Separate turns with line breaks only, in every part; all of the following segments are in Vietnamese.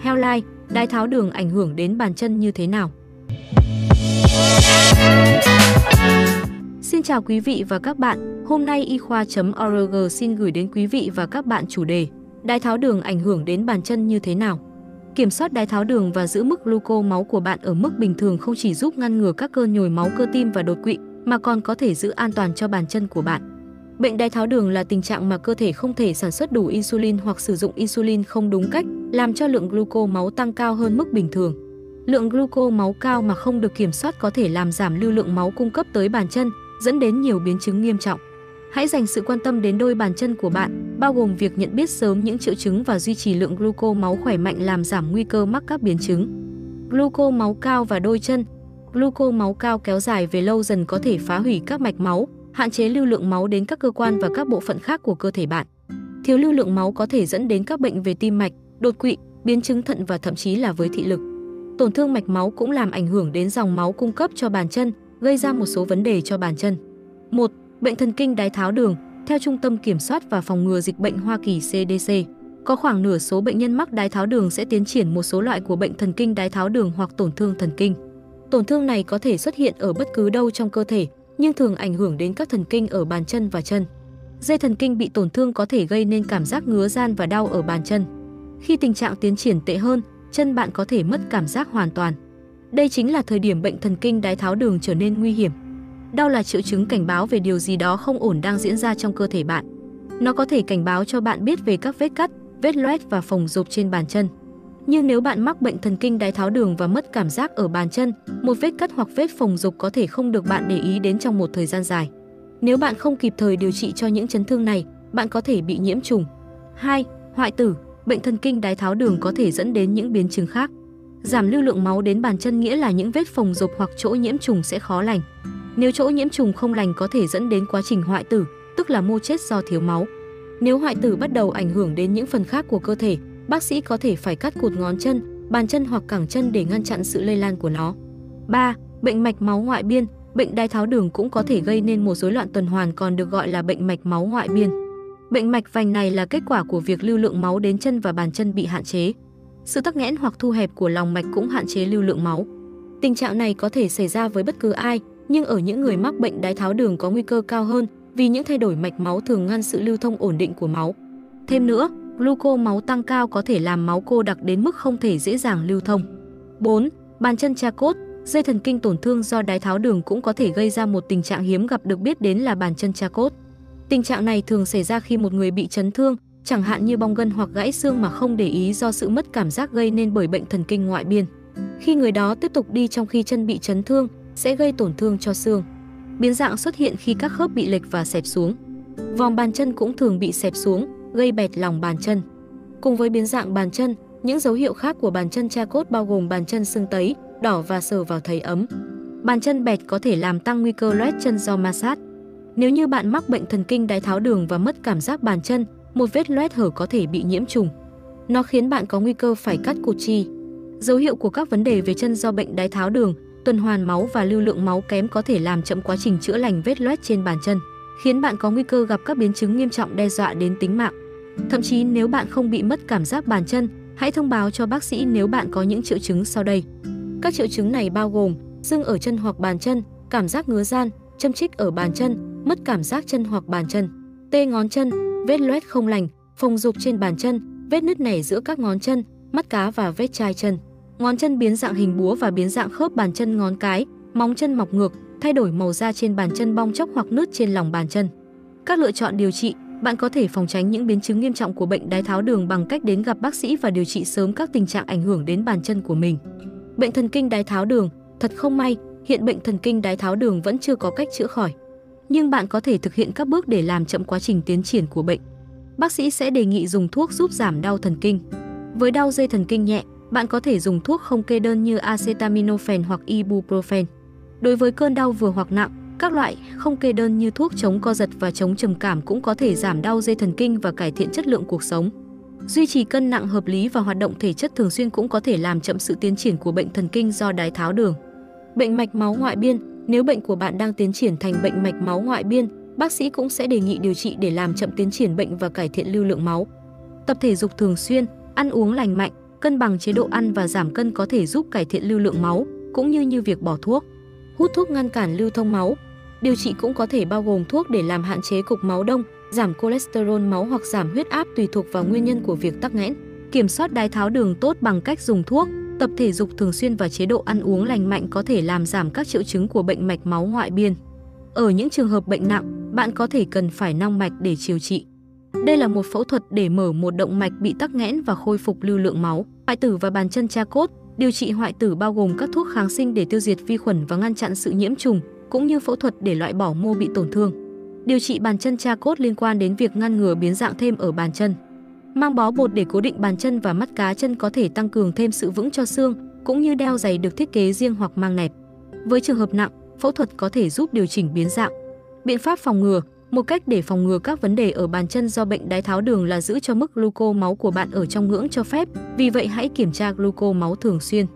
Heo lai, đái tháo đường ảnh hưởng đến bàn chân như thế nào? Xin chào quý vị và các bạn, hôm nay y khoa.org xin gửi đến quý vị và các bạn chủ đề Đái tháo đường ảnh hưởng đến bàn chân như thế nào? Kiểm soát đái tháo đường và giữ mức gluco máu của bạn ở mức bình thường không chỉ giúp ngăn ngừa các cơn nhồi máu cơ tim và đột quỵ, mà còn có thể giữ an toàn cho bàn chân của bạn. Bệnh đái tháo đường là tình trạng mà cơ thể không thể sản xuất đủ insulin hoặc sử dụng insulin không đúng cách, làm cho lượng gluco máu tăng cao hơn mức bình thường. Lượng gluco máu cao mà không được kiểm soát có thể làm giảm lưu lượng máu cung cấp tới bàn chân, dẫn đến nhiều biến chứng nghiêm trọng. Hãy dành sự quan tâm đến đôi bàn chân của bạn, bao gồm việc nhận biết sớm những triệu chứng và duy trì lượng gluco máu khỏe mạnh làm giảm nguy cơ mắc các biến chứng. Gluco máu cao và đôi chân Gluco máu cao kéo dài về lâu dần có thể phá hủy các mạch máu, hạn chế lưu lượng máu đến các cơ quan và các bộ phận khác của cơ thể bạn. Thiếu lưu lượng máu có thể dẫn đến các bệnh về tim mạch, đột quỵ, biến chứng thận và thậm chí là với thị lực. Tổn thương mạch máu cũng làm ảnh hưởng đến dòng máu cung cấp cho bàn chân, gây ra một số vấn đề cho bàn chân. 1. Bệnh thần kinh đái tháo đường, theo Trung tâm Kiểm soát và Phòng ngừa Dịch bệnh Hoa Kỳ CDC, có khoảng nửa số bệnh nhân mắc đái tháo đường sẽ tiến triển một số loại của bệnh thần kinh đái tháo đường hoặc tổn thương thần kinh. Tổn thương này có thể xuất hiện ở bất cứ đâu trong cơ thể, nhưng thường ảnh hưởng đến các thần kinh ở bàn chân và chân. Dây thần kinh bị tổn thương có thể gây nên cảm giác ngứa gian và đau ở bàn chân. Khi tình trạng tiến triển tệ hơn, chân bạn có thể mất cảm giác hoàn toàn. Đây chính là thời điểm bệnh thần kinh đái tháo đường trở nên nguy hiểm. Đau là triệu chứng cảnh báo về điều gì đó không ổn đang diễn ra trong cơ thể bạn. Nó có thể cảnh báo cho bạn biết về các vết cắt, vết loét và phồng rộp trên bàn chân. Nhưng nếu bạn mắc bệnh thần kinh đái tháo đường và mất cảm giác ở bàn chân, một vết cắt hoặc vết phồng rộp có thể không được bạn để ý đến trong một thời gian dài. Nếu bạn không kịp thời điều trị cho những chấn thương này, bạn có thể bị nhiễm trùng. 2. Hoại tử, bệnh thần kinh đái tháo đường có thể dẫn đến những biến chứng khác. Giảm lưu lượng máu đến bàn chân nghĩa là những vết phồng rộp hoặc chỗ nhiễm trùng sẽ khó lành. Nếu chỗ nhiễm trùng không lành có thể dẫn đến quá trình hoại tử, tức là mô chết do thiếu máu. Nếu hoại tử bắt đầu ảnh hưởng đến những phần khác của cơ thể, bác sĩ có thể phải cắt cụt ngón chân, bàn chân hoặc cẳng chân để ngăn chặn sự lây lan của nó. 3. Bệnh mạch máu ngoại biên, bệnh đái tháo đường cũng có thể gây nên một rối loạn tuần hoàn còn được gọi là bệnh mạch máu ngoại biên. Bệnh mạch vành này là kết quả của việc lưu lượng máu đến chân và bàn chân bị hạn chế. Sự tắc nghẽn hoặc thu hẹp của lòng mạch cũng hạn chế lưu lượng máu. Tình trạng này có thể xảy ra với bất cứ ai, nhưng ở những người mắc bệnh đái tháo đường có nguy cơ cao hơn vì những thay đổi mạch máu thường ngăn sự lưu thông ổn định của máu. Thêm nữa, gluco máu tăng cao có thể làm máu cô đặc đến mức không thể dễ dàng lưu thông. 4. Bàn chân cha cốt, dây thần kinh tổn thương do đái tháo đường cũng có thể gây ra một tình trạng hiếm gặp được biết đến là bàn chân cha cốt. Tình trạng này thường xảy ra khi một người bị chấn thương, chẳng hạn như bong gân hoặc gãy xương mà không để ý do sự mất cảm giác gây nên bởi bệnh thần kinh ngoại biên. Khi người đó tiếp tục đi trong khi chân bị chấn thương, sẽ gây tổn thương cho xương. Biến dạng xuất hiện khi các khớp bị lệch và xẹp xuống. Vòng bàn chân cũng thường bị xẹp xuống, gây bẹt lòng bàn chân. Cùng với biến dạng bàn chân, những dấu hiệu khác của bàn chân cha cốt bao gồm bàn chân sưng tấy, đỏ và sờ vào thấy ấm. Bàn chân bẹt có thể làm tăng nguy cơ loét chân do ma sát. Nếu như bạn mắc bệnh thần kinh đái tháo đường và mất cảm giác bàn chân, một vết loét hở có thể bị nhiễm trùng. Nó khiến bạn có nguy cơ phải cắt cụt chi. Dấu hiệu của các vấn đề về chân do bệnh đái tháo đường, tuần hoàn máu và lưu lượng máu kém có thể làm chậm quá trình chữa lành vết loét trên bàn chân, khiến bạn có nguy cơ gặp các biến chứng nghiêm trọng đe dọa đến tính mạng. Thậm chí nếu bạn không bị mất cảm giác bàn chân, hãy thông báo cho bác sĩ nếu bạn có những triệu chứng sau đây. Các triệu chứng này bao gồm sưng ở chân hoặc bàn chân, cảm giác ngứa gian, châm chích ở bàn chân, mất cảm giác chân hoặc bàn chân, tê ngón chân, vết loét không lành, phồng rộp trên bàn chân, vết nứt nẻ giữa các ngón chân, mắt cá và vết chai chân. Ngón chân biến dạng hình búa và biến dạng khớp bàn chân ngón cái, móng chân mọc ngược, thay đổi màu da trên bàn chân bong chóc hoặc nứt trên lòng bàn chân. Các lựa chọn điều trị, bạn có thể phòng tránh những biến chứng nghiêm trọng của bệnh đái tháo đường bằng cách đến gặp bác sĩ và điều trị sớm các tình trạng ảnh hưởng đến bàn chân của mình. Bệnh thần kinh đái tháo đường, thật không may, hiện bệnh thần kinh đái tháo đường vẫn chưa có cách chữa khỏi. Nhưng bạn có thể thực hiện các bước để làm chậm quá trình tiến triển của bệnh. Bác sĩ sẽ đề nghị dùng thuốc giúp giảm đau thần kinh. Với đau dây thần kinh nhẹ, bạn có thể dùng thuốc không kê đơn như acetaminophen hoặc ibuprofen. Đối với cơn đau vừa hoặc nặng, các loại không kê đơn như thuốc chống co giật và chống trầm cảm cũng có thể giảm đau dây thần kinh và cải thiện chất lượng cuộc sống. Duy trì cân nặng hợp lý và hoạt động thể chất thường xuyên cũng có thể làm chậm sự tiến triển của bệnh thần kinh do đái tháo đường. Bệnh mạch máu ngoại biên, nếu bệnh của bạn đang tiến triển thành bệnh mạch máu ngoại biên, bác sĩ cũng sẽ đề nghị điều trị để làm chậm tiến triển bệnh và cải thiện lưu lượng máu. Tập thể dục thường xuyên, ăn uống lành mạnh, cân bằng chế độ ăn và giảm cân có thể giúp cải thiện lưu lượng máu, cũng như như việc bỏ thuốc. Hút thuốc ngăn cản lưu thông máu. Điều trị cũng có thể bao gồm thuốc để làm hạn chế cục máu đông, giảm cholesterol máu hoặc giảm huyết áp tùy thuộc vào nguyên nhân của việc tắc nghẽn. Kiểm soát đái tháo đường tốt bằng cách dùng thuốc, tập thể dục thường xuyên và chế độ ăn uống lành mạnh có thể làm giảm các triệu chứng của bệnh mạch máu ngoại biên. Ở những trường hợp bệnh nặng, bạn có thể cần phải nong mạch để điều trị. Đây là một phẫu thuật để mở một động mạch bị tắc nghẽn và khôi phục lưu lượng máu. Hoại tử và bàn chân cha cốt, điều trị hoại tử bao gồm các thuốc kháng sinh để tiêu diệt vi khuẩn và ngăn chặn sự nhiễm trùng, cũng như phẫu thuật để loại bỏ mô bị tổn thương. Điều trị bàn chân cha cốt liên quan đến việc ngăn ngừa biến dạng thêm ở bàn chân. Mang bó bột để cố định bàn chân và mắt cá chân có thể tăng cường thêm sự vững cho xương, cũng như đeo giày được thiết kế riêng hoặc mang nẹp. Với trường hợp nặng, phẫu thuật có thể giúp điều chỉnh biến dạng. Biện pháp phòng ngừa một cách để phòng ngừa các vấn đề ở bàn chân do bệnh đái tháo đường là giữ cho mức gluco máu của bạn ở trong ngưỡng cho phép, vì vậy hãy kiểm tra gluco máu thường xuyên.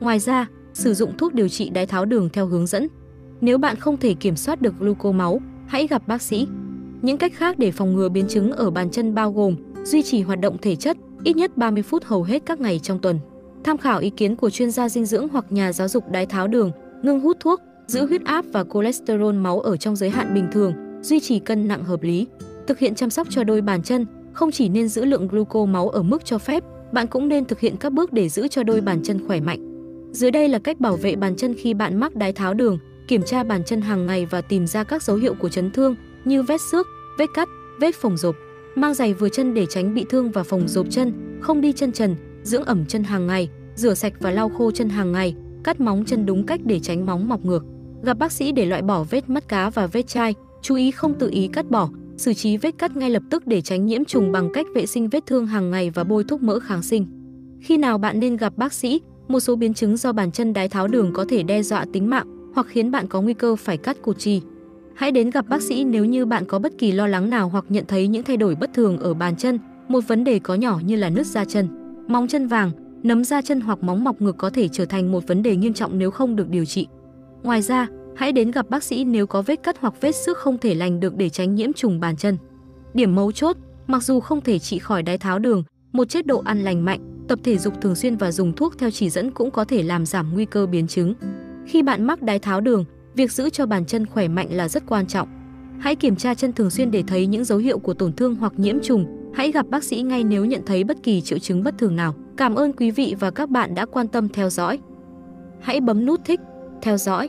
Ngoài ra, sử dụng thuốc điều trị đái tháo đường theo hướng dẫn. Nếu bạn không thể kiểm soát được gluco máu, hãy gặp bác sĩ. Những cách khác để phòng ngừa biến chứng ở bàn chân bao gồm duy trì hoạt động thể chất ít nhất 30 phút hầu hết các ngày trong tuần. Tham khảo ý kiến của chuyên gia dinh dưỡng hoặc nhà giáo dục đái tháo đường, ngưng hút thuốc, giữ huyết áp và cholesterol máu ở trong giới hạn bình thường, duy trì cân nặng hợp lý. Thực hiện chăm sóc cho đôi bàn chân, không chỉ nên giữ lượng gluco máu ở mức cho phép, bạn cũng nên thực hiện các bước để giữ cho đôi bàn chân khỏe mạnh. Dưới đây là cách bảo vệ bàn chân khi bạn mắc đái tháo đường, kiểm tra bàn chân hàng ngày và tìm ra các dấu hiệu của chấn thương như vết xước, vết cắt, vết phồng rộp. Mang giày vừa chân để tránh bị thương và phồng rộp chân, không đi chân trần, dưỡng ẩm chân hàng ngày, rửa sạch và lau khô chân hàng ngày, cắt móng chân đúng cách để tránh móng mọc ngược. Gặp bác sĩ để loại bỏ vết mắt cá và vết chai, chú ý không tự ý cắt bỏ, xử trí vết cắt ngay lập tức để tránh nhiễm trùng bằng cách vệ sinh vết thương hàng ngày và bôi thuốc mỡ kháng sinh. Khi nào bạn nên gặp bác sĩ? Một số biến chứng do bàn chân đái tháo đường có thể đe dọa tính mạng hoặc khiến bạn có nguy cơ phải cắt cụt chi. Hãy đến gặp bác sĩ nếu như bạn có bất kỳ lo lắng nào hoặc nhận thấy những thay đổi bất thường ở bàn chân, một vấn đề có nhỏ như là nứt da chân, móng chân vàng, nấm da chân hoặc móng mọc ngược có thể trở thành một vấn đề nghiêm trọng nếu không được điều trị. Ngoài ra, hãy đến gặp bác sĩ nếu có vết cắt hoặc vết xước không thể lành được để tránh nhiễm trùng bàn chân. Điểm mấu chốt, mặc dù không thể trị khỏi đái tháo đường, một chế độ ăn lành mạnh, tập thể dục thường xuyên và dùng thuốc theo chỉ dẫn cũng có thể làm giảm nguy cơ biến chứng. Khi bạn mắc đái tháo đường, việc giữ cho bàn chân khỏe mạnh là rất quan trọng. Hãy kiểm tra chân thường xuyên để thấy những dấu hiệu của tổn thương hoặc nhiễm trùng. Hãy gặp bác sĩ ngay nếu nhận thấy bất kỳ triệu chứng bất thường nào. Cảm ơn quý vị và các bạn đã quan tâm theo dõi. Hãy bấm nút thích, theo dõi